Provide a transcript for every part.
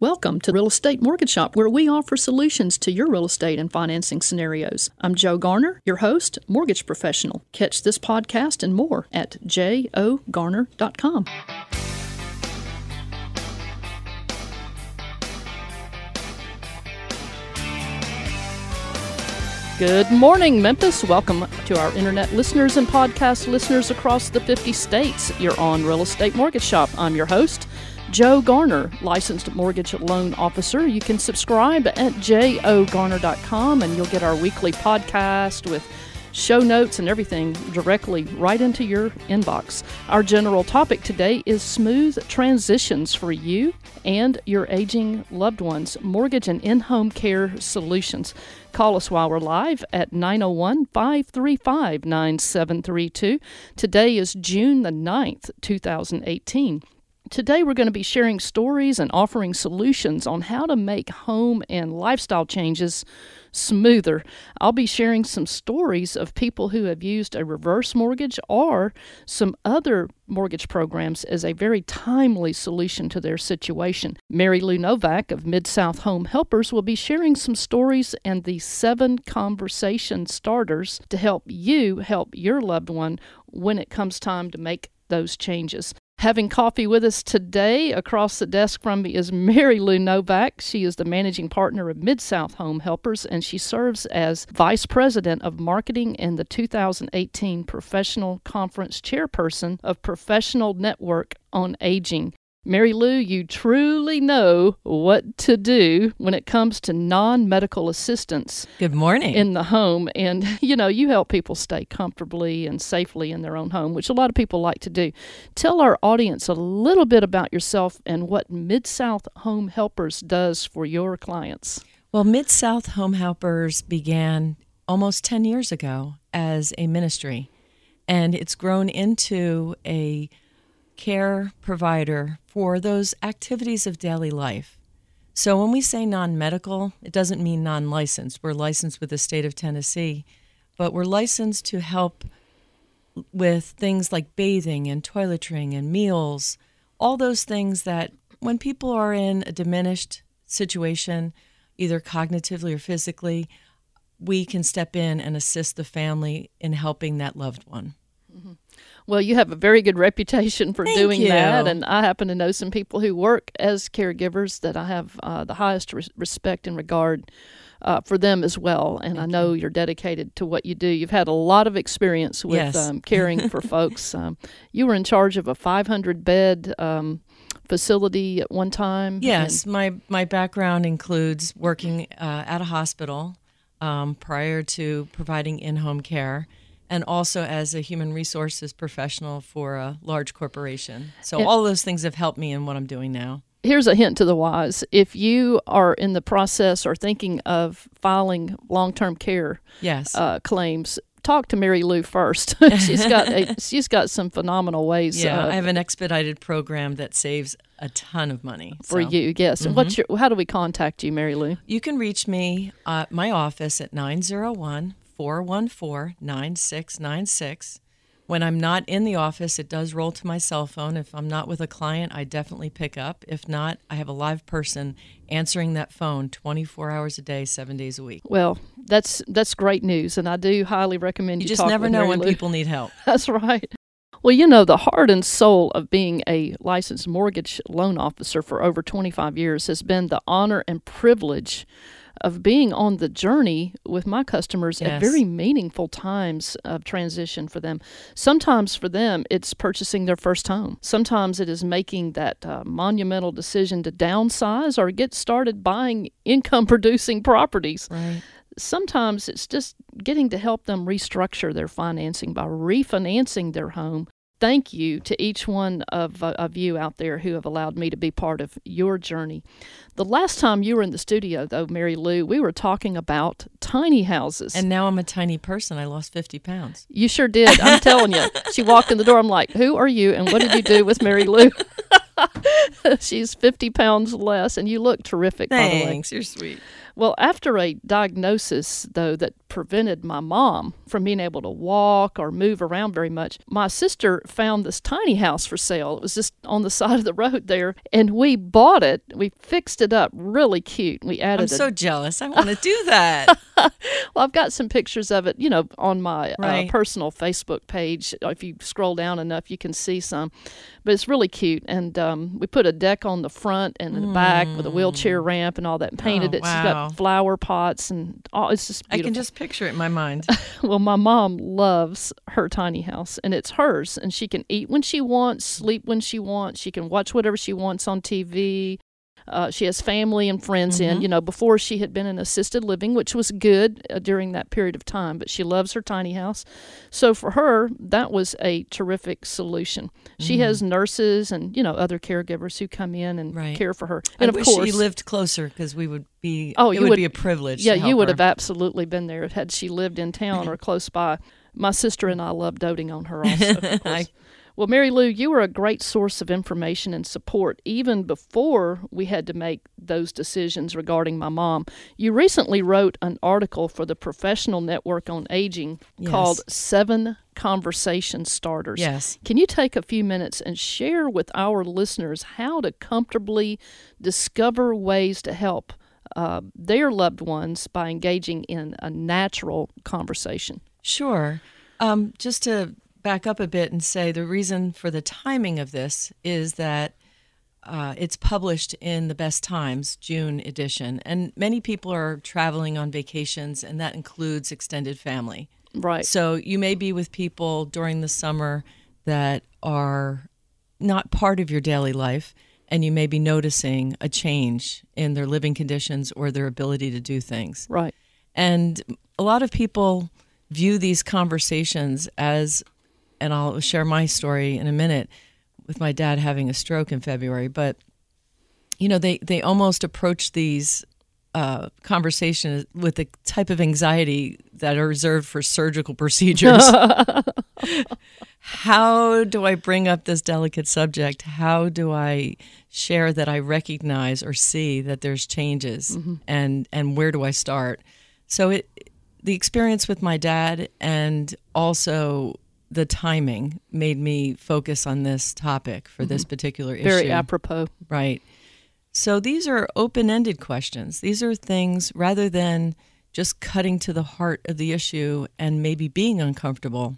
Welcome to Real Estate Mortgage Shop, where we offer solutions to your real estate and financing scenarios. I'm Joe Garner, your host, mortgage professional. Catch this podcast and more at jogarner.com. Good morning, Memphis. Welcome to our internet listeners and podcast listeners across the 50 states. You're on Real Estate Mortgage Shop. I'm your host, Joe Garner, licensed mortgage loan officer. You can subscribe at jogarner.com and you'll get our weekly podcast with show notes and everything directly right into your inbox. Our general topic today is smooth transitions for you and your aging loved ones, mortgage and in home care solutions. Call us while we're live at 901 535 9732. Today is June the 9th, 2018. Today, we're going to be sharing stories and offering solutions on how to make home and lifestyle changes smoother. I'll be sharing some stories of people who have used a reverse mortgage or some other mortgage programs as a very timely solution to their situation. Mary Lou Novak of Mid South Home Helpers will be sharing some stories and the seven conversation starters to help you help your loved one when it comes time to make those changes. Having coffee with us today across the desk from me is Mary Lou Novak. She is the managing partner of Mid South Home Helpers and she serves as vice president of marketing and the 2018 Professional Conference chairperson of Professional Network on Aging. Mary Lou, you truly know what to do when it comes to non medical assistance. Good morning. In the home. And, you know, you help people stay comfortably and safely in their own home, which a lot of people like to do. Tell our audience a little bit about yourself and what Mid South Home Helpers does for your clients. Well, Mid South Home Helpers began almost 10 years ago as a ministry, and it's grown into a care provider for those activities of daily life. So when we say non medical, it doesn't mean non licensed. We're licensed with the state of Tennessee, but we're licensed to help with things like bathing and toiletring and meals, all those things that when people are in a diminished situation, either cognitively or physically, we can step in and assist the family in helping that loved one. Mm-hmm. Well, you have a very good reputation for Thank doing you. that, and I happen to know some people who work as caregivers that I have uh, the highest res- respect and regard uh, for them as well. And Thank I know you. are dedicated to what you do. You've had a lot of experience with yes. um, caring for folks. Um, you were in charge of a 500 bed. Um, facility at one time yes my my background includes working uh, at a hospital um, prior to providing in-home care and also as a human resources professional for a large corporation. So all those things have helped me in what I'm doing now. Here's a hint to the wise. If you are in the process or thinking of filing long-term care yes. Uh, claims, talk to Mary Lou first. she's got a, she's got some phenomenal ways. Yeah, uh, I have an expedited program that saves a ton of money for so. you. Yes. Mm-hmm. And what's your? How do we contact you, Mary Lou? You can reach me at my office at 901 414 9696. When I'm not in the office, it does roll to my cell phone. If I'm not with a client, I definitely pick up. If not, I have a live person answering that phone 24 hours a day, seven days a week. Well, that's that's great news, and I do highly recommend you. You just never know Mary when Lou. people need help. That's right. Well, you know, the heart and soul of being a licensed mortgage loan officer for over 25 years has been the honor and privilege of being on the journey with my customers yes. at very meaningful times of transition for them. Sometimes for them, it's purchasing their first home. Sometimes it is making that uh, monumental decision to downsize or get started buying income producing properties. Right. Sometimes it's just getting to help them restructure their financing by refinancing their home thank you to each one of, uh, of you out there who have allowed me to be part of your journey. The last time you were in the studio, though, Mary Lou, we were talking about tiny houses. And now I'm a tiny person. I lost 50 pounds. You sure did. I'm telling you. She walked in the door. I'm like, who are you and what did you do with Mary Lou? She's 50 pounds less, and you look terrific, by the way. Thanks, you're sweet. Well, after a diagnosis, though, that prevented my mom from being able to walk or move around very much, my sister found this tiny house for sale. It was just on the side of the road there, and we bought it. We fixed it up really cute. We added. I'm a- so jealous. I want to do that. well, I've got some pictures of it, you know, on my Right. uh, personal Facebook page. If you scroll down enough, you can see some. But it's really cute, and um, we put a deck on the front and the back with a wheelchair ramp and all that. And painted Mm. Oh, it. She's wow. flower pots and all. It's just I can just picture it in my mind. Well, my mom loves her tiny house, and it's hers, and she can eat when she wants, sleep when she wants. She can watch whatever she wants on TV. Uh, she has family and friends in. Mhm. You know, before she had been in assisted living, which was good uh, during that period of time, but she loves her tiny house. So for her, that was a terrific solution. She has nurses and you know other caregivers who come in and Right. care for her. I And of wish course, she lived closer because we would be. Oh, it would, would- be a privilege. yeah, you would her. have absolutely been there had she lived in town or close by. My sister and I love doting on her also. of course. I- well, Mary Lou, you were a great source of information and support even before we had to make those decisions regarding my mom. You recently wrote an article for the Professional Network on Aging Yes. called Seven Conversation Starters. Yes. Can you take a few minutes and share with our listeners how to comfortably discover ways to help uh, their loved ones by engaging in a natural conversation? Sure. Um, just to back up a bit and say the reason for the timing of this is that uh, it's published in the Best Times June edition, and many people are traveling on vacations, and that includes extended family. Right. So you may be with people during the summer that are not part of your daily life, and you may be noticing a change in their living conditions or their ability to do things. Right. And a lot of people view these conversations as, and I'll share my story in a minute with my dad having a stroke in February, but you know, they, they almost approach these uh, conversations with the type of anxiety that are reserved for surgical procedures. How do I bring up this delicate subject? How do I share that I recognize or see that there's changes, and and where do I start? So it the experience with my dad and also the timing made me focus on this topic for this particular issue. Very apropos. Right. So these are open ended questions. These are things rather than just cutting to the heart of the issue and maybe being uncomfortable.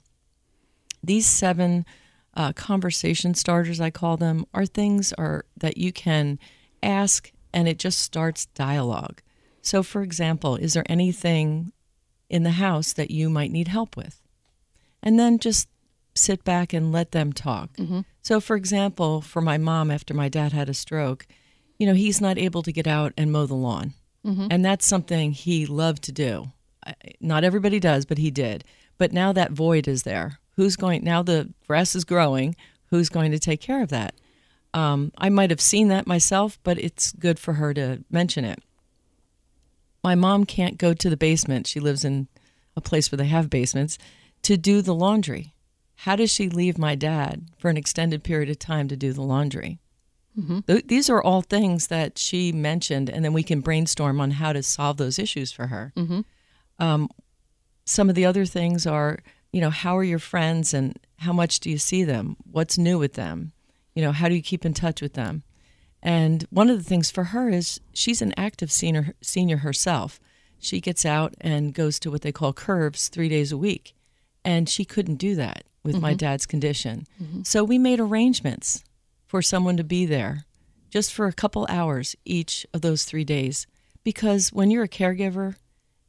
These seven uh, conversation starters, I call them, are things are that you can ask and it just starts dialogue. So, for example, is there anything in the house that you might need help with? And then just sit back and let them talk. So, for example, for my mom, after my dad had a stroke, you know, he's not able to get out and mow the lawn. And that's something he loved to do. Not everybody does, but he did. But now that void is there. Who's going, now the grass is growing, who's going to take care of that? Um, I might have seen that myself, but it's good for her to mention it. My mom can't go to the basement. She lives in a place where they have basements to do the laundry. How does she leave my dad for an extended period of time to do the laundry? Th- these are all things that she mentioned, and then we can brainstorm on how to solve those issues for her. Um, some of the other things are, you know, how are your friends and how much do you see them? What's new with them? You know, how do you keep in touch with them? And one of the things for her is she's an active senior, senior herself. She gets out and goes to what they call Curves three days a week. And she couldn't do that with my mm-hmm. dad's condition. Mm-hmm. So we made arrangements for someone to be there just for a couple hours each of those three days. Because when you're a caregiver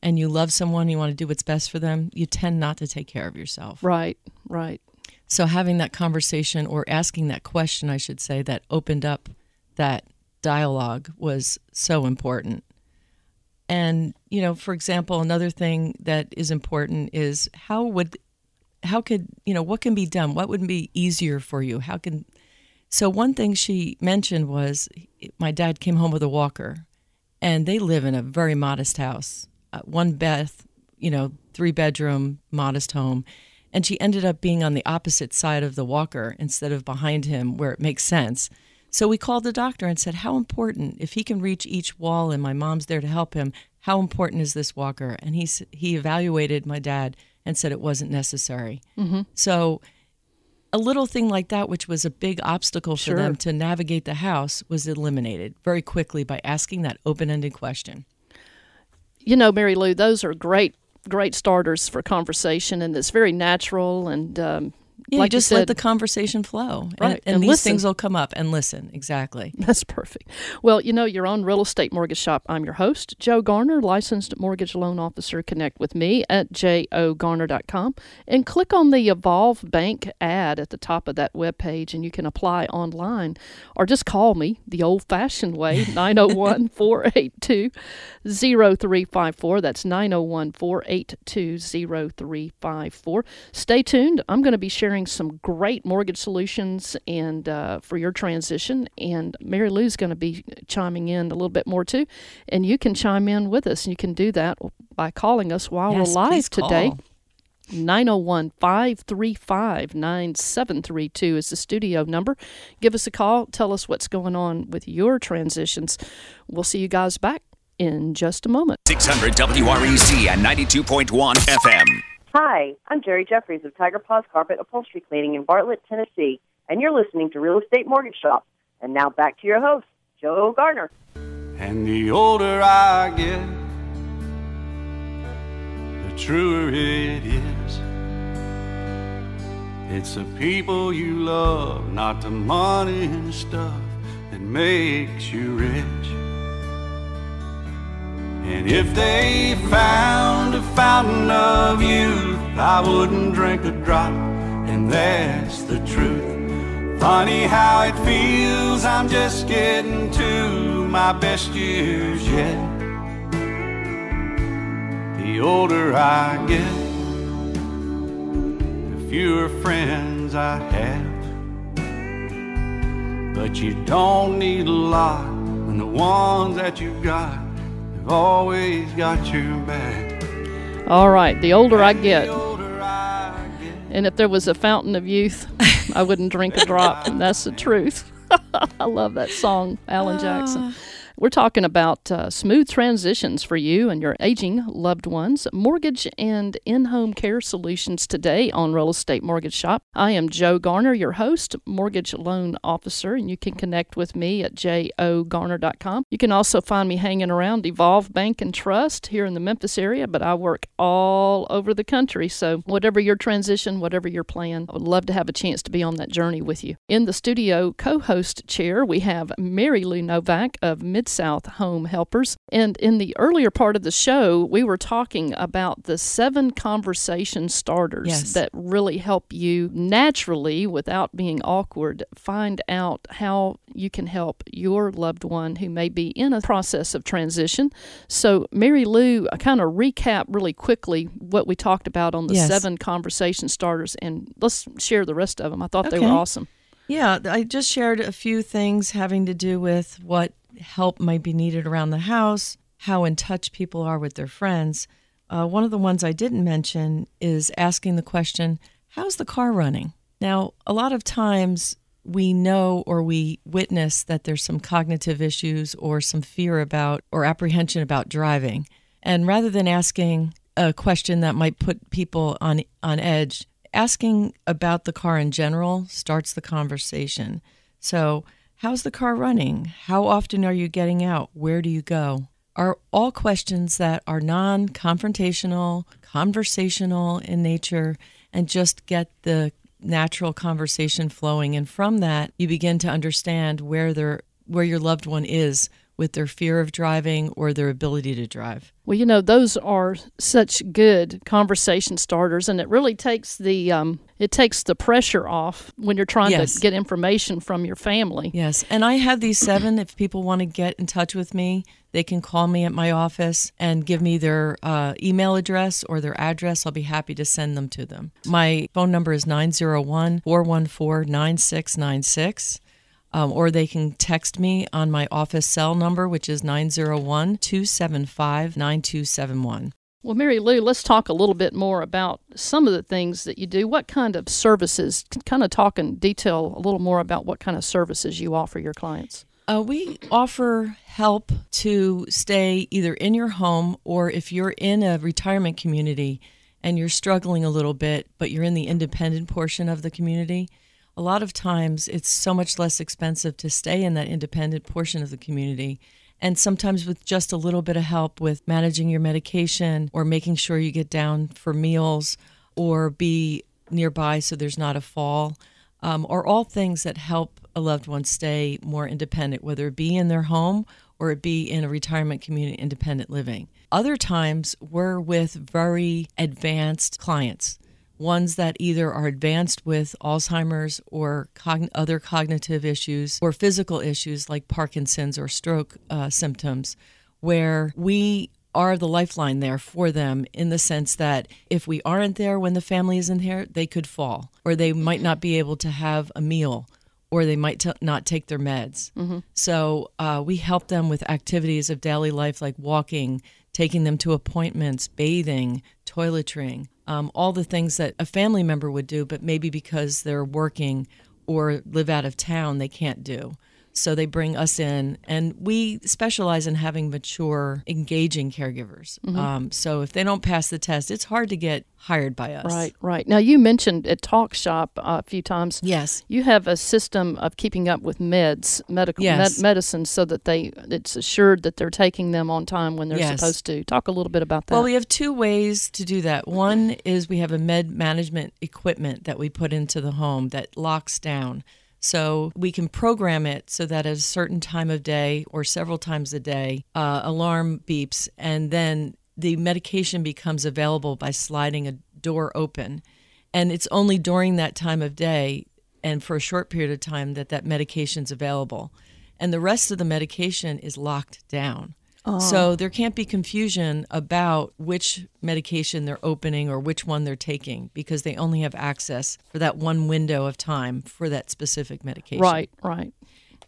and you love someone, you want to do what's best for them, you tend not to take care of yourself. Right. Right. So having that conversation or asking that question, I should say, that opened up that dialogue was so important. And, you know, for example, another thing that is important is how would how could, you know, what can be done? What would be easier for you? How can So one thing she mentioned was my dad came home with a walker and they live in a very modest house. Uh, one bath, you know, three bedroom modest home and she ended up being on the opposite side of the walker instead of behind him where it makes sense So we called the doctor and said, How important, if he can reach each wall and my mom's there to help him, how important is this walker? And he, he evaluated my dad and said it wasn't necessary. Mm-hmm. So a little thing like that, which was a big obstacle for Sure. them to navigate the house, was eliminated very quickly by asking that open ended question. You know, Mary Lou, those are great, great starters for conversation, and it's very natural. And um, Yeah, like just said, let the conversation flow. And- Right, And, and these listen. things will come up and listen. Exactly. That's perfect. Well, you know, your own Real Estate Mortgage Shop. I'm your host, Joe Garner, licensed mortgage loan officer. Connect with me at jogarner.com and click on the Evolve Bank ad at the top of that webpage, and you can apply online or just call me the old fashioned way, 901 482 0354. That's 901 482 0354. Stay tuned. I'm going to be sharing some great mortgage solutions and uh, for your transition. And Mary Lou's going to be chiming in a little bit more too. And you can chime in with us. You can do that by calling us while Yes, we're live today. call. 901 535 9732 is the studio number. Give us a call. Tell us what's going on with your transitions. We'll see you guys back in just a moment. 600 WREC and 92.1 FM. Hi, I'm Jerry Jeffries of Tiger Paws Carpet Upholstery Cleaning in Bartlett, Tennessee, and you're listening to Real Estate Mortgage Shop. And now back to your host, Joe Garner. And the older I get, the truer it is. It's the people you love, not the money and stuff that makes you rich. And if they found a fountain of youth, I wouldn't drink a drop, and that's the truth. Funny how it feels, I'm just getting to my best years yet. The older I get, the fewer friends I have. But you don't need a lot when the ones that you've got have always got your back. All right. The older I get, The older I get. and if there was a fountain of youth, I wouldn't drink a drop. That's the truth. I love that song, Alan Jackson. Ah. We're talking about uh, smooth transitions for you and your aging loved ones, mortgage and in home care solutions today on Real Estate Mortgage Shop. I am Joe Garner, your host, mortgage loan officer, and you can connect with me at jogarner.com. You can also find me hanging around Evolve Bank and Trust here in the Memphis area, but I work all over the country. So, whatever your transition, whatever your plan, I would love to have a chance to be on that journey with you. In the studio co host chair, we have Mary Lou Novak of Mid South Home Helpers. And in the earlier part of the show, we were talking about the seven conversation starters Yes. that really help you naturally, without being awkward, find out how you can help your loved one who may be in a process of transition. So, Mary Lou, uh, I kind of recap really quickly what we talked about on the Yes. seven conversation starters, and let's share the rest of them. I thought they were awesome. Yeah, I just shared a few things having to do with what help might be needed around the house, how in touch people are with their friends. Uh, one of the ones I didn't mention is asking the question, How's the car running? Now, a lot of times we know or we witness that there's some cognitive issues or some fear about or apprehension about driving. And rather than asking a question that might put people on on edge, asking about the car in general starts the conversation. So, how's the car running? How often are you getting out? Where do you go? Are all questions that are non confrontational, conversational in nature, and just get the natural conversation flowing. And from that, you begin to understand where their where your loved one is with their fear of driving or their ability to drive. Well, you know, those are such good conversation starters, and it really takes the um, it takes the pressure off when you're trying Yes. to get information from your family. Yes, and I have these seven. If people want to get in touch with me, they can call me at my office and give me their uh, email address or their address. I'll be happy to send them to them. My phone number is 901 414 9696. Um, or they can text me on my office cell number, which is 901 275 9271. Well, Mary Lou, let's talk a little bit more about some of the things that you do. What kind of services? Kind of talk in detail a little more about what kind of services you offer your clients. Uh, we offer help to stay either in your home or if you're in a retirement community and you're struggling a little bit, but you're in the independent portion of the community. A lot of times it's so much less expensive to stay in that independent portion of the community and sometimes with just a little bit of help with managing your medication or making sure you get down for meals or be nearby so there's not a fall, um, are all things that help a loved one stay more independent, whether it be in their home or it be in a retirement community independent living. Other times, we're with very advanced clients ones that either are advanced with Alzheimer's or cogn- other cognitive issues or physical issues like Parkinson's or stroke uh, symptoms, where we are the lifeline there for them in the sense that if we aren't there when the family isn't there, they could fall or they might not be able to have a meal or they might t- not take their meds. Mm-hmm. So uh, we help them with activities of daily life like walking, taking them to appointments, bathing, toiletring, um, all the things that a family member would do, but maybe because they're working or live out of town, they can't do. So they bring us in, and we specialize in having mature, engaging caregivers. Mm-hmm. Um, so if they don't pass the test, it's hard to get hired by us. Right, right. Now you mentioned at Talk Shop uh, a few times. Yes, you have a system of keeping up with meds, medical yes. med- medicine, so that they it's assured that they're taking them on time when they're yes. supposed to. Talk a little bit about that. Well, we have two ways to do that. One is we have a med management equipment that we put into the home that locks down. So we can program it so that at a certain time of day or several times a day, uh, alarm beeps, and then the medication becomes available by sliding a door open. And it's only during that time of day and for a short period of time that that medication is available. And the rest of the medication is locked down. Oh. So there can't be confusion about which medication they're opening or which one they're taking because they only have access for that one window of time for that specific medication. Right, right.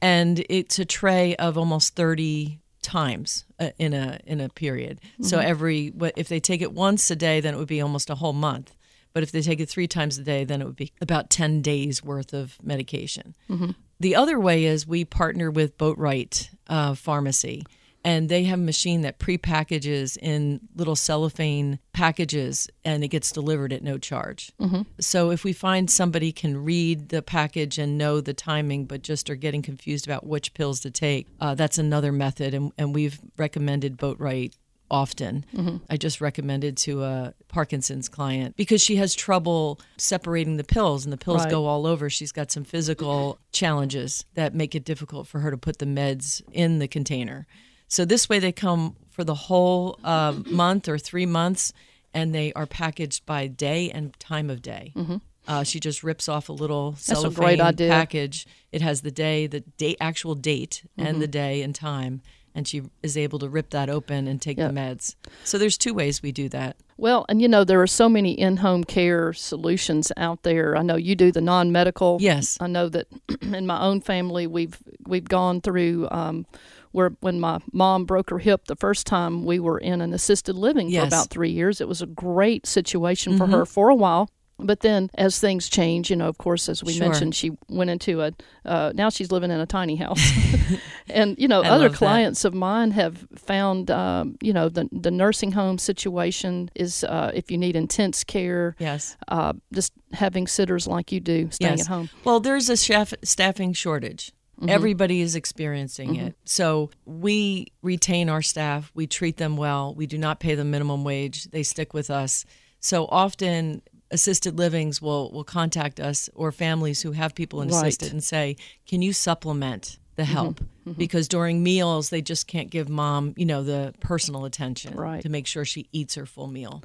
And it's a tray of almost 30 times uh, in a in a period. Mm-hmm. So every if they take it once a day then it would be almost a whole month. But if they take it 3 times a day then it would be about 10 days worth of medication. Mm-hmm. The other way is we partner with Boatwright uh, Pharmacy and they have a machine that pre-packages in little cellophane packages and it gets delivered at no charge mm-hmm. so if we find somebody can read the package and know the timing but just are getting confused about which pills to take uh, that's another method and, and we've recommended Boatwright often. Mm-hmm. I just recommended to a Parkinson's client because she has trouble separating the pills and the pills right. go all over. She's got some physical challenges that make it difficult for her to put the meds in the container. So this way they come for the whole uh, month or three months, and they are packaged by day and time of day. Mm-hmm. Uh, she just rips off a little cellophane package. It has the day, the date, actual date, mm-hmm. and the day and time, and she is able to rip that open and take yep. the meds. So there's two ways we do that. Well, and you know there are so many in-home care solutions out there. I know you do the non-medical. Yes. I know that in my own family we've we've gone through. Um, where when my mom broke her hip the first time, we were in an assisted living yes. for about three years. It was a great situation for mm-hmm. her for a while. But then, as things change, you know, of course, as we sure. mentioned, she went into a. Uh, now she's living in a tiny house, and you know, other clients that. of mine have found, um, you know, the the nursing home situation is uh, if you need intense care. Yes. Uh, just having sitters like you do, staying yes. at home. Well, there's a chef staffing shortage. Mm-hmm. Everybody is experiencing mm-hmm. it. So we retain our staff, we treat them well, we do not pay them minimum wage, they stick with us. So often assisted livings will, will contact us or families who have people in right. assisted and say, Can you supplement the Mm-hmm. help? Mm-hmm. Because during meals they just can't give mom, you know, the personal attention right. to make sure she eats her full meal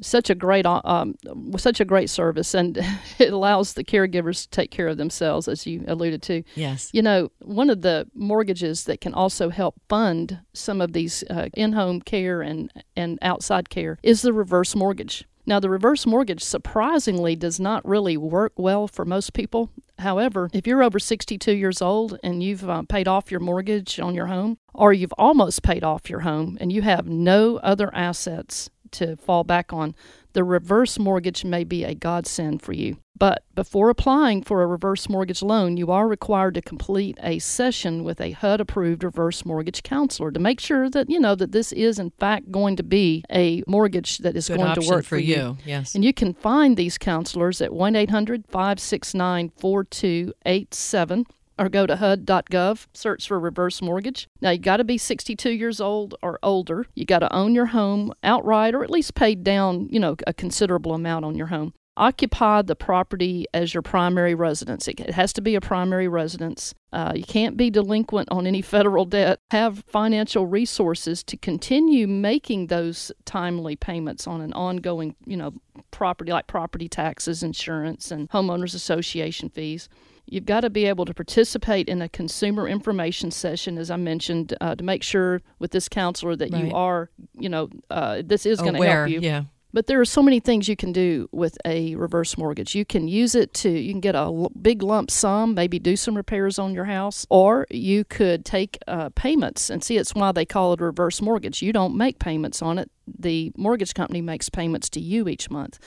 such a great uh, um, such a great service and it allows the caregivers to take care of themselves as you alluded to. Yes. You know one of the mortgages that can also help fund some of these uh, in-home care and and outside care is the reverse mortgage. Now the reverse mortgage surprisingly does not really work well for most people. However, if you're over 62 years old and you've uh, paid off your mortgage on your home, or you've almost paid off your home and you have no other assets to fall back on, the reverse mortgage may be a godsend for you. But before applying for a reverse mortgage loan, you are required to complete a session with a HUD approved reverse mortgage counselor to make sure that you know that this is in fact going to be a mortgage that is Good going to work for you. you, yes. And you can find these counselors at 1 800 569 4287 or go to HUD.gov, search for reverse mortgage. Now, you got to be 62 years old or older. You got to own your home outright or at least pay down, you know, a considerable amount on your home. Occupy the property as your primary residence. It has to be a primary residence. Uh, you can't be delinquent on any federal debt. Have financial resources to continue making those timely payments on an ongoing, you know, property like property taxes, insurance, and homeowners association fees. You've got to be able to participate in a consumer information session, as I mentioned, uh, to make sure with this counselor that Right. you are, you know, uh, this is going to help you. yeah. But there are so many things you can do with a reverse mortgage. You can use it to, you can get a l- big lump sum, maybe do some repairs on your house, or you could take uh, payments. And see, it's why they call it a reverse mortgage. You don't make payments on it, the mortgage company makes payments to you each month.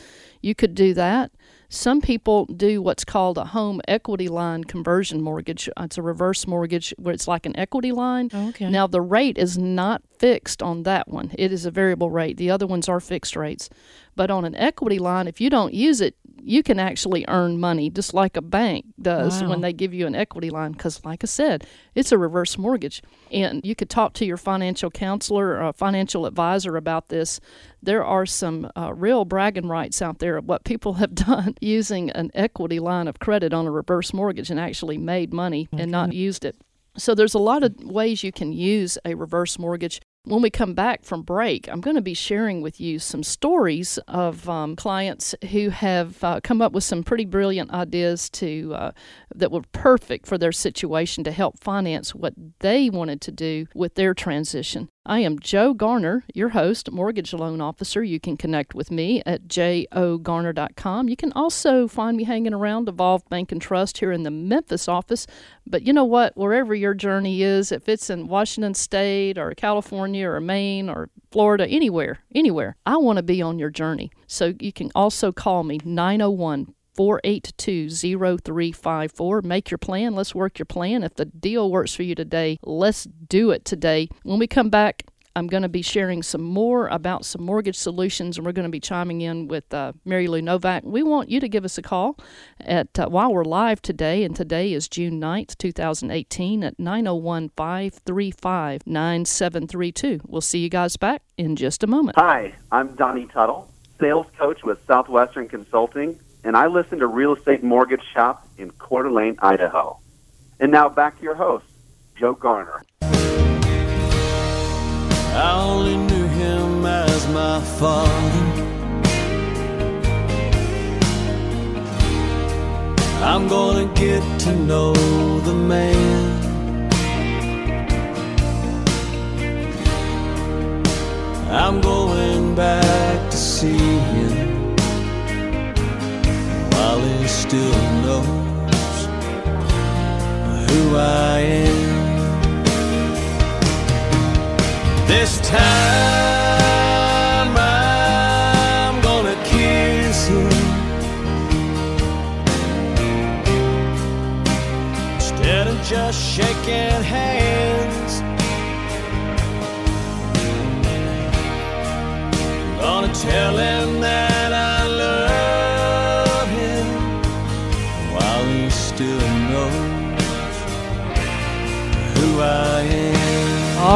You could do that. Some people do what's called a home equity line conversion mortgage. It's a reverse mortgage where it's like an equity line. Oh, okay. Now, the rate is not fixed on that one, it is a variable rate. The other ones are fixed rates. But on an equity line, if you don't use it, you can actually earn money just like a bank does Wow. when they give you an equity line. Because, like I said, it's a reverse mortgage. And you could talk to your financial counselor or financial advisor about this. There are some uh, real bragging rights out there of what people have done using an equity line of credit on a reverse mortgage and actually made money and not used it. So there's a lot of ways you can use a reverse mortgage. When we come back from break, I'm going to be sharing with you some stories of um, clients who have uh, come up with some pretty brilliant ideas to uh, that were perfect for their situation to help finance what they wanted to do with their transition. I am Joe Garner, your host, mortgage loan officer. You can connect with me at jogarner.com. You can also find me hanging around Evolve Bank and Trust here in the Memphis office. But you know what? Wherever your journey is, if it's in Washington State or California or Maine or Florida, anywhere, anywhere, I want to be on your journey. So you can also call me 901 482 0354. Make your plan. Let's work your plan. If the deal works for you today, let's do it today. When we come back, I'm going to be sharing some more about some mortgage solutions, and we're going to be chiming in with uh, Mary Lou Novak. We want you to give us a call at uh, while we're live today, and today is June 9th, 2018, at 901 535 9732. We'll see you guys back in just a moment. Hi, I'm Donnie Tuttle, sales coach with Southwestern Consulting, and I listen to Real Estate Mortgage Shop in Coeur d'Alene, Idaho. And now back to your host, Joe Garner. I only knew him as my father. I'm gonna get to know the man. I'm going back to see him he still knows who I am. This time I'm gonna kiss him instead of just shaking hands. Gonna tell him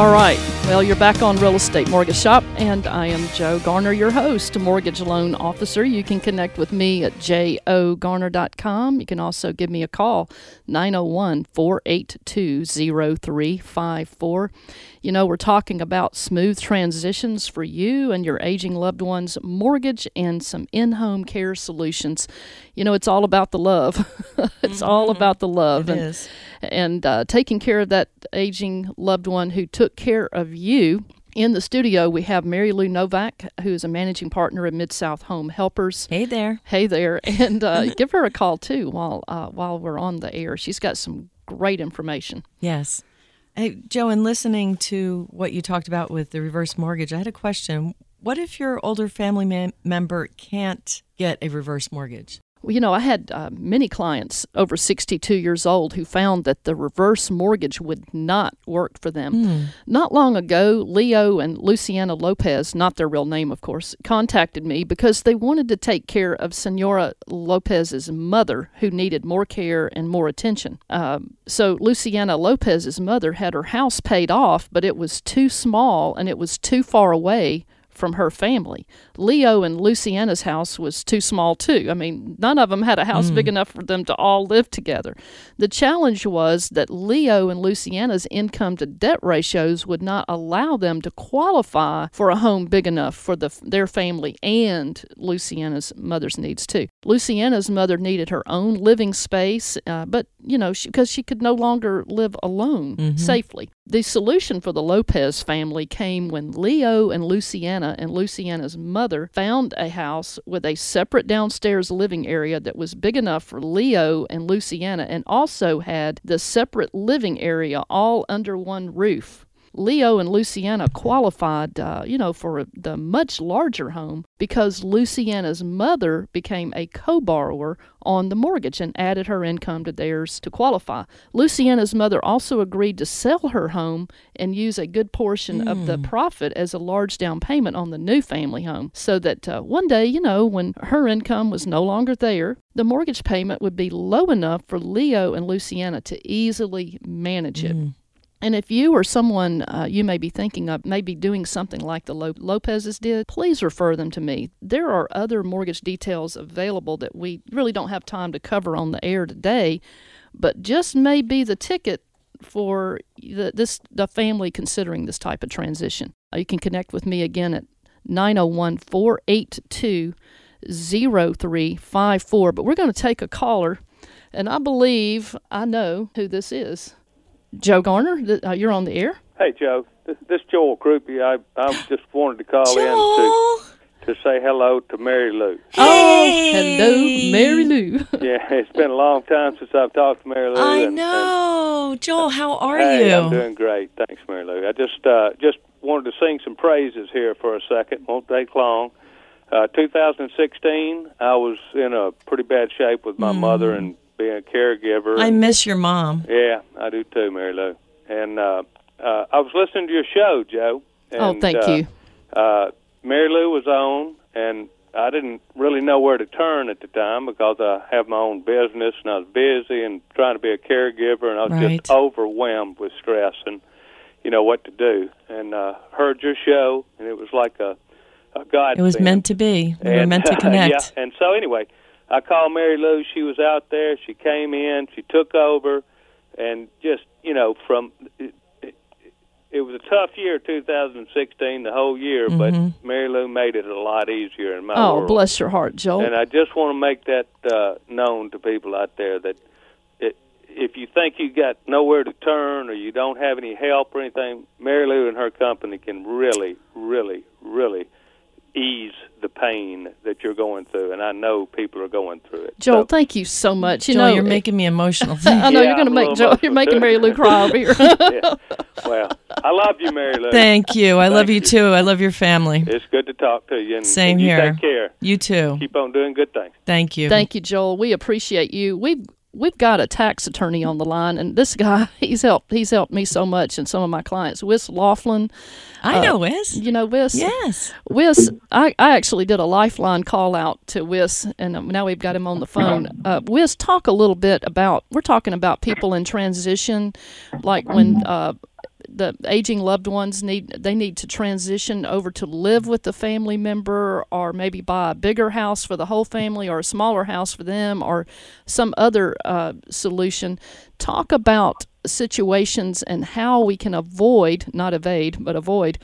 All right. Well, you're back on Real Estate Mortgage Shop, and I am Joe Garner, your host, mortgage loan officer. You can connect with me at jogarner.com. You can also give me a call, 901 482 0354. You know, we're talking about smooth transitions for you and your aging loved one's mortgage and some in home care solutions. You know, it's all about the love. it's all about the love. It and is. and uh, taking care of that aging loved one who took care of you. In the studio, we have Mary Lou Novak, who is a managing partner at Mid South Home Helpers. Hey there. Hey there, and uh, give her a call too while uh, while we're on the air. She's got some great information. Yes. Hey, Joe, in listening to what you talked about with the reverse mortgage, I had a question. What if your older family mem- member can't get a reverse mortgage? Well, you know, I had uh, many clients over 62 years old who found that the reverse mortgage would not work for them. Hmm. Not long ago, Leo and Luciana Lopez, not their real name, of course, contacted me because they wanted to take care of Senora Lopez's mother, who needed more care and more attention. Um, so, Luciana Lopez's mother had her house paid off, but it was too small and it was too far away from her family. Leo and Luciana's house was too small too. I mean, none of them had a house big enough for them to all live together. The challenge was that Leo and Luciana's income to debt ratios would not allow them to qualify for a home big enough for the their family and Luciana's mother's needs too. Luciana's mother needed her own living space, uh, but you know, because she, could no longer live alone safely. The solution for the Lopez family came when Leo and Luciana and Luciana's mother found a house with a separate downstairs living area that was big enough for Leo and Luciana and also had the separate living area all under one roof. Leo and Luciana qualified, uh, you know, for the much larger home because Luciana's mother became a co-borrower on the mortgage and added her income to theirs to qualify. Luciana's mother also agreed to sell her home and use a good portion of the profit as a large down payment on the new family home so that uh, one day, you know, when her income was no longer there, the mortgage payment would be low enough for Leo and Luciana to easily manage it. And if you or someone uh, you may be thinking of may be doing something like the Lo- Lopez's did, please refer them to me. There are other mortgage details available that we really don't have time to cover on the air today, but just may be the ticket for the, this the family considering this type of transition. Uh, you can connect with me again at 901 482 0354. But we're going to take a caller, and I believe I know who this is. Joe Garner, th- uh, you're on the air. Hey, Joe. This, this Joel Croupy. I I just wanted to call in to to say hello to Mary Lou. Oh, hello, Mary Lou. Yeah, it's been a long time since I've talked to Mary Lou. I and- know. Joel, how are hey, you? I'm doing great. Thanks, Mary Lou. I just uh, just wanted to sing some praises here for a second. Won't take long. Uh, 2016, I was in a pretty bad shape with my mother and being a caregiver. I miss your mom. Yeah, I do too, Mary Lou. And uh, uh, I was listening to your show, Joe. And, Oh, thank uh, you. Uh, Mary Lou was on, and I didn't really know where to turn at the time because I have my own business and I was busy and trying to be a caregiver, and I was Right. just overwhelmed with stress and you know what to do. And uh, heard your show, and it was like a a God. It was meant to be. We were meant to connect. yeah, and so anyway, I called Mary Lou. She was out there. She came in. She took over, and just you know, from it, it, it was a tough year, 2016, the whole year. But Mary Lou made it a lot easier in my Mm-hmm. Oh, world. bless your heart, Joel. And I just want to make that uh, known to people out there that it, if you think you got nowhere to turn or you don't have any help or anything, Mary Lou and her company can really, really, really ease pain that you're going through. And I know people are going through it. Joel, So- thank you so much. You Joel, know, you're making me emotional. I know Yeah, you're going to make Joel. You're making too. Mary Lou cry over here. yeah. Well, I love you, Mary Lou. Thank you. I love you you. too. I love your family. It's good to talk to you. And, Same and you here. Take care. You too. Keep on doing good things. Thank you. Thank you, Joel. We appreciate you. We've we've got a tax attorney on the line, and this guy he's helped he's helped me so much and some of my clients. Wiss Laughlin, I know, Wiz. you know Wiss. Yes. Wiss, I, I actually did a lifeline call out to Wiss, and um, now we've got him on the phone. Uh, Wiss, talk a little bit about. We're talking about people in transition, like when uh, the aging loved ones need they need to transition over to live with the family member, or maybe buy a bigger house for the whole family, or a smaller house for them, or some other uh, solution. Talk about situations and how we can avoid, not evade, but avoid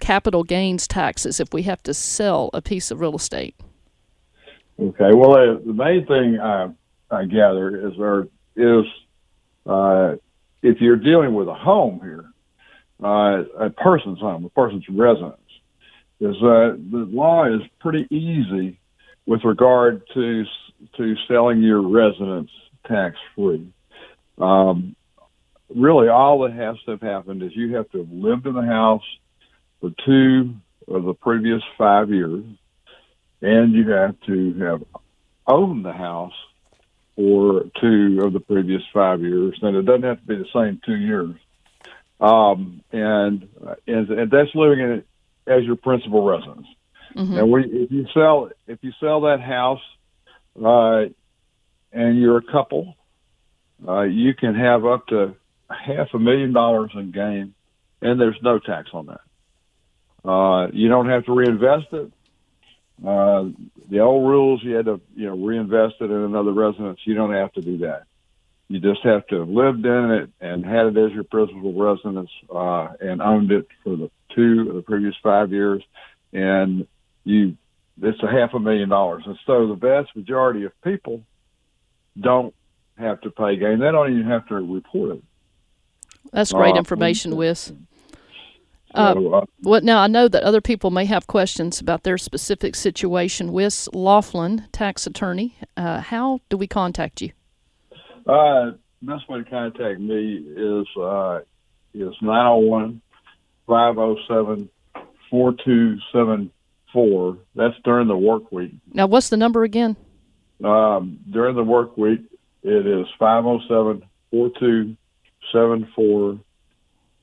capital gains taxes if we have to sell a piece of real estate. Okay. Well, uh, the main thing I, I gather is there is uh, if you're dealing with a home here, uh, a person's home, a person's residence, is uh, the law is pretty easy with regard to to selling your residence tax free. Um, really, all that has to have happened is you have to have lived in the house for two of the previous five years, and you have to have owned the house for two of the previous five years. And it doesn't have to be the same two years. Um, and, and and that's living in it as your principal residence. Mm-hmm. And we, if you sell if you sell that house, uh, and you're a couple, uh, you can have up to half a million dollars in gain, and there's no tax on that. Uh, you don't have to reinvest it. Uh, the old rules, you had to you know reinvest it in another residence. You don't have to do that. You just have to have lived in it and had it as your principal residence uh, and owned it for the two of the previous five years, and you it's a half a million dollars. And so the vast majority of people don't have to pay gain. They don't even have to report it. That's great Uh, information, Wiss. So, Uh, uh, Well, now I know that other people may have questions about their specific situation. Wiss Laughlin, tax attorney. Uh, how do we contact you? Uh, best way to contact me is uh, is 901 507 4274. That's during the work week. Now, what's the number again? Um, during the work week, it is 507 4274.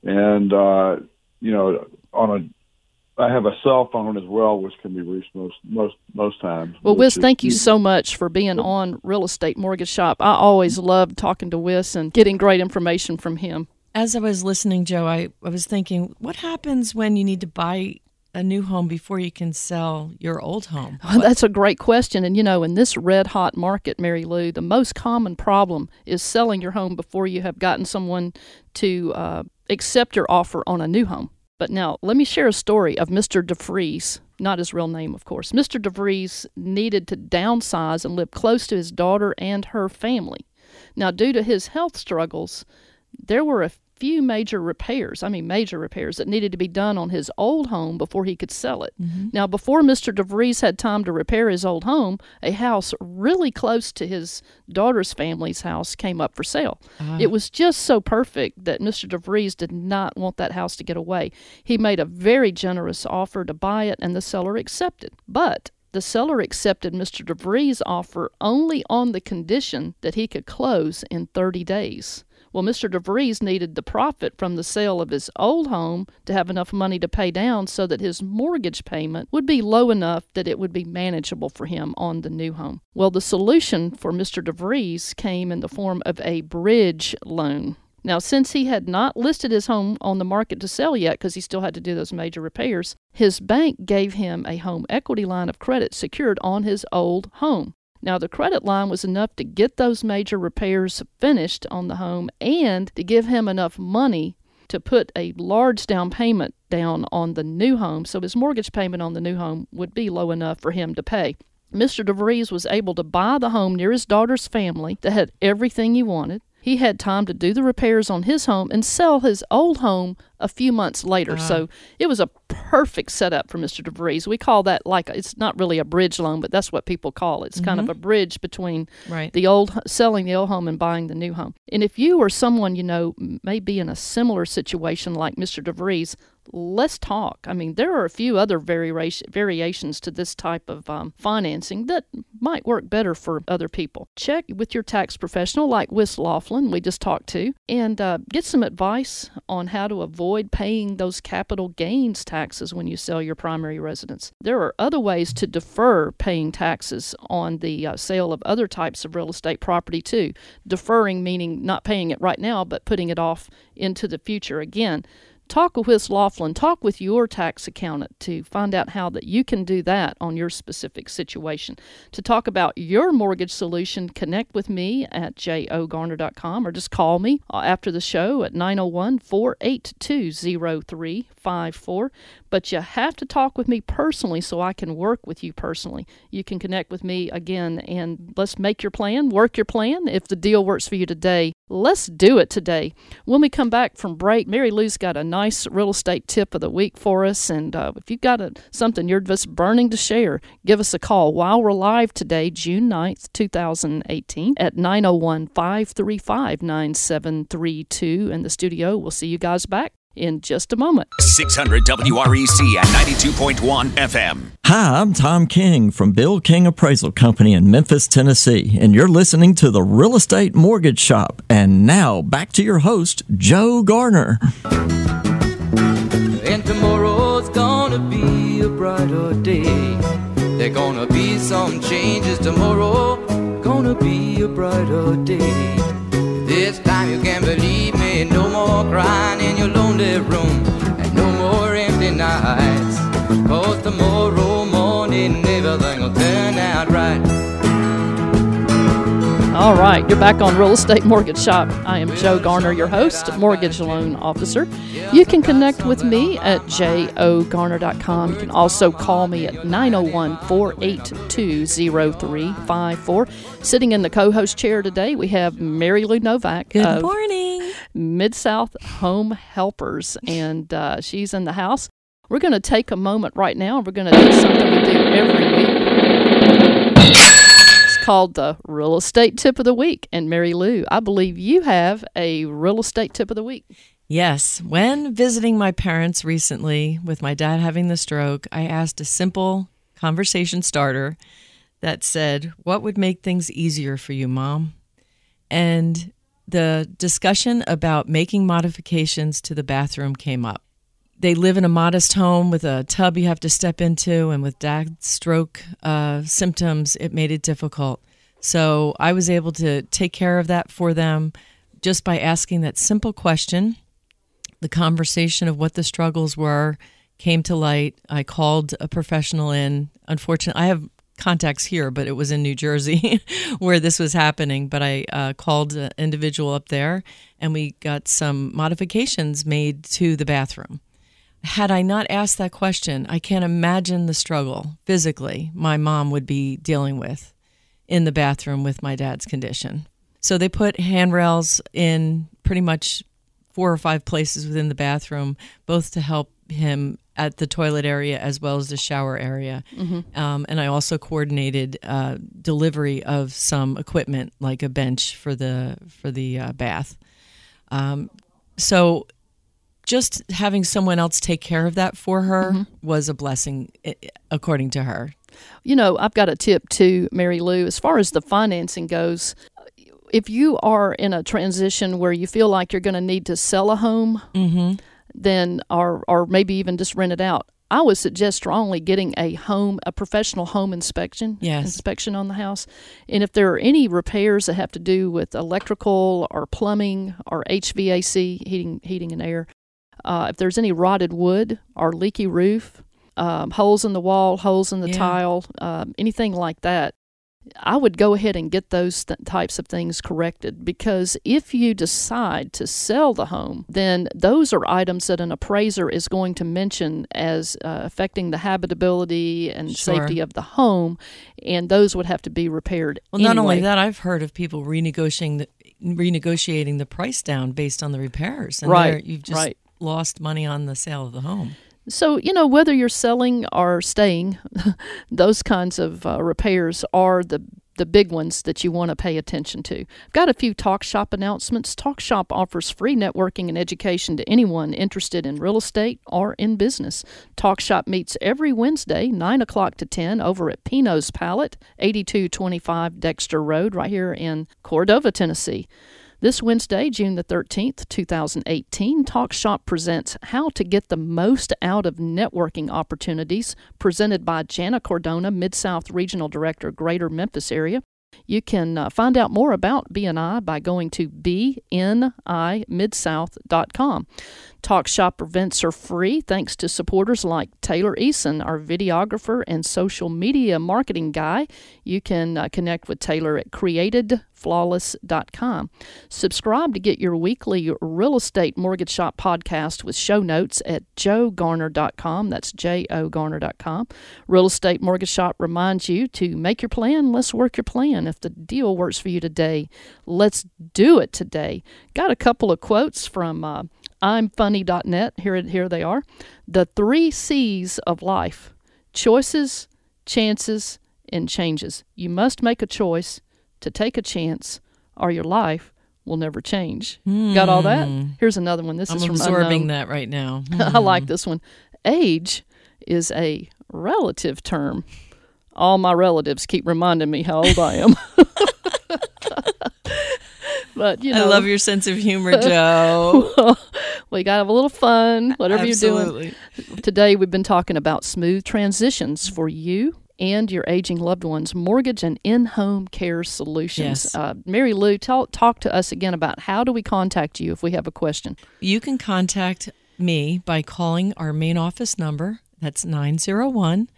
And, uh, you know, on a I have a cell phone as well, which can be reached most most most times. Well, which Wiss, thank you so much for being on Real Estate Mortgage Shop. I always love talking to Wiss and getting great information from him. As I was listening, Joe, I, I was thinking, what happens when you need to buy a new home before you can sell your old home? That's a great question. And you know, in this red hot market, Mary Lou, the most common problem is selling your home before you have gotten someone to uh, accept your offer on a new home. But now, let me share a story of Mr. DeVries, not his real name, of course. Mr. DeVries needed to downsize and live close to his daughter and her family. Now, due to his health struggles, there were a few major repairs, I mean, major repairs that needed to be done on his old home before he could sell it. Mm-hmm. Now, before Mr. DeVries had time to repair his old home, a house really close to his daughter's family's house came up for sale. Ah. It was just so perfect that Mr. DeVries did not want that house to get away. He made a very generous offer to buy it, and the seller accepted. But the seller accepted Mr. DeVries' offer only on the condition that he could close in 30 days. Well, Mr. DeVries needed the profit from the sale of his old home to have enough money to pay down so that his mortgage payment would be low enough that it would be manageable for him on the new home. Well, the solution for Mr. DeVries came in the form of a bridge loan. Now, since he had not listed his home on the market to sell yet because he still had to do those major repairs, his bank gave him a home equity line of credit secured on his old home. Now, the credit line was enough to get those major repairs finished on the home and to give him enough money to put a large down payment down on the new home so his mortgage payment on the new home would be low enough for him to pay. Mr. DeVries was able to buy the home near his daughter's family that had everything he wanted. He had time to do the repairs on his home and sell his old home a few months later. Uh-huh. So it was a perfect setup for Mr. DeVries. We call that like it's not really a bridge loan, but that's what people call it. It's kind of mm-hmm. a bridge between Right. the old selling the old home and buying the new home. And if you or someone you know may be in a similar situation like Mr. DeVries, let's talk. I mean, there are a few other variation, variations to this type of um, financing that might work better for other people. Check with your tax professional like Wiss Laughlin, we just talked to, and uh, get some advice on how to avoid paying those capital gains taxes when you sell your primary residence. There are other ways to defer paying taxes on the uh, sale of other types of real estate property, too. Deferring meaning not paying it right now, but putting it off into the future. Again, talk with Wiss Laughlin, talk with your tax accountant to find out how that you can do that on your specific situation. To talk about your mortgage solution, connect with me at jogarner.com or just call me uh, after the show at 901 482 0354. But you have to talk with me personally so I can work with you personally. You can connect with me again and let's make your plan, work your plan. If the deal works for you today, let's do it today. When we come back from break, Mary Lou's got a nice real estate tip of the week for us. And uh, if you've got a, something you're just burning to share, give us a call while we're live today, June 9th, 2018, at 901 535 9732 in the studio. We'll see you guys back in just a moment. 600 WREC and 92.1 FM. Hi, I'm Tom King from Bill King Appraisal Company in Memphis, Tennessee, and you're listening to the Real Estate Mortgage Shop. And now back to your host, Joe Garner. And tomorrow's gonna be a brighter day. There gonna be some changes tomorrow. Gonna be a brighter day. This time you can believe me. More crying in your lonely room. And no more empty nights. Cause tomorrow morning everything All right, you're back on Real Estate Mortgage Shop. I am Joe Garner, your host, mortgage loan officer. You can connect with me at jogarner.com. You can also call me at 901 482 0354. Sitting in the co host chair today, we have Mary Lou Novak. Good morning. Mid South Home Helpers, and uh, she's in the house. We're going to take a moment right now. We're going to do something we do every week. Called the Real Estate Tip of the Week. And Mary Lou, I believe you have a real estate tip of the week. Yes. When visiting my parents recently, with my dad having the stroke, I asked a simple conversation starter that said, What would make things easier for you, mom? And the discussion about making modifications to the bathroom came up. They live in a modest home with a tub you have to step into, and with dad's stroke uh, symptoms, it made it difficult. So I was able to take care of that for them just by asking that simple question the conversation of what the struggles were came to light. I called a professional in. Unfortunately, I have contacts here, but it was in New Jersey where this was happening. But I uh, called an individual up there and we got some modifications made to the bathroom. Had I not asked that question, I can't imagine the struggle physically my mom would be dealing with in the bathroom with my dad's condition. So they put handrails in pretty much four or five places within the bathroom, both to help him at the toilet area as well as the shower area. Um, and I also coordinated uh, delivery of some equipment like a bench for the for the uh, bath. Um, so just having someone else take care of that for her mm-hmm. was a blessing, eh, eh, according to her. You know, I've got a tip too, Mary Lou. As far as the financing goes, if you are in a transition where you feel like you're going to need to sell a home, Mm-hmm. then or or maybe even just rent it out. I would suggest strongly getting a home, a professional home inspection, Yes. inspection on the house. And if there are any repairs that have to do with electrical or plumbing or HVAC, heating, heating and air, uh, if there's any rotted wood or leaky roof, um, holes in the wall, holes in the Yeah. tile, um, anything like that, I would go ahead and get those th- types of things corrected because if you decide to sell the home, then those are items that an appraiser is going to mention as uh, affecting the habitability and Sure. safety of the home, and those would have to be repaired. Well, not only that, I've heard of people renegotiating the renegotiating the price down based on the repairs. And Right, You've just right. Lost money on the sale of the home. So, you know, whether you're selling or staying, those kinds of uh, repairs are the the big ones that you want to pay attention to. I've got a few Talk Shop announcements. Talk Shop offers free networking and education to anyone interested in real estate or in business. Talk Shop meets every Wednesday, 9 o'clock to 10, over at Pinot's Palette, 8225 Dexter Road, right here in Cordova, Tennessee. This Wednesday, June the 13th, 2018, Talk Shop presents How to Get the Most Out of Networking Opportunities, presented by Jana Cordona, Mid South Regional Director, Greater Memphis Area. You can uh, find out more about BNI by going to bnimidsouth.com. Talk Shop events are free thanks to supporters like Taylor Eason, our videographer and social media marketing guy. You can uh, connect with Taylor at createdflawless.com. Subscribe to get your weekly real estate mortgage shop podcast with show notes at jogarner.com. That's J O Garner.com. Real Estate Mortgage Shop reminds you to make your plan, let's work your plan. If the deal works for you today, let's do it today. Got a couple of quotes from uh, I'mFunny.net. Here, here they are. The three C's of life choices, chances, and changes. You must make a choice to take a chance, or your life will never change. Got all that? Hmm. Here's another one. This I'm is from absorbing Unknown. that right now. I hmm. like this one. Age is a relative term. All my relatives keep reminding me how old I am. but you know, I love your sense of humor, Joe. we got to have a little fun, whatever you're doing. Today, we've been talking about smooth transitions for you and your aging loved ones, mortgage and in-home care solutions. Yes. Uh, Mary Lou, tell, talk to us again about how do we contact you if we have a question. You can contact me by calling our main office number. That's 901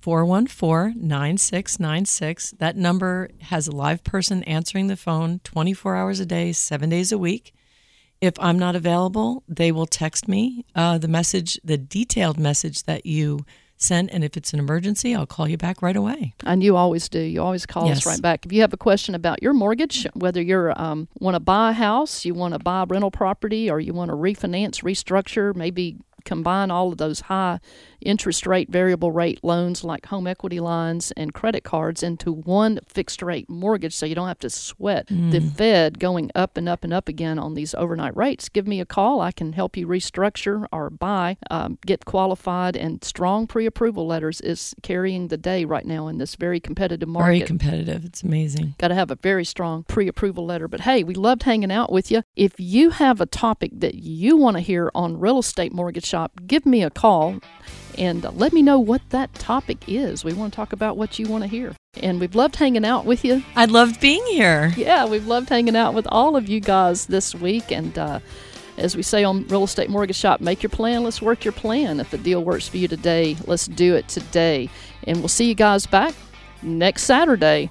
414 9696. That number has a live person answering the phone 24 hours a day, seven days a week. If I'm not available, they will text me uh, the message, the detailed message that you sent. And if it's an emergency, I'll call you back right away. And you always do. You always call us right back. If you have a question about your mortgage, whether you're um, want to buy a house, you want to buy a rental property, or you want to refinance, restructure, maybe combine all of those high interest rate, variable rate loans like home equity lines and credit cards into one fixed rate mortgage so you don't have to sweat the Fed going up and up and up again on these overnight rates, give me a call. I can help you restructure or buy, um, get qualified, and strong pre approval letters is carrying the day right now in this very competitive market. Very competitive. It's amazing. Got to have a very strong pre approval letter. But hey, we loved hanging out with you. If you have a topic that you want to hear on Real Estate Mortgage Shop, give me a call and let me know what that topic is. We want to talk about what you want to hear. And we've loved hanging out with you. I loved being here. Yeah, we've loved hanging out with all of you guys this week. And uh, as we say on Real Estate Mortgage Shop, make your plan. Let's work your plan. If the deal works for you today, let's do it today. And we'll see you guys back next Saturday.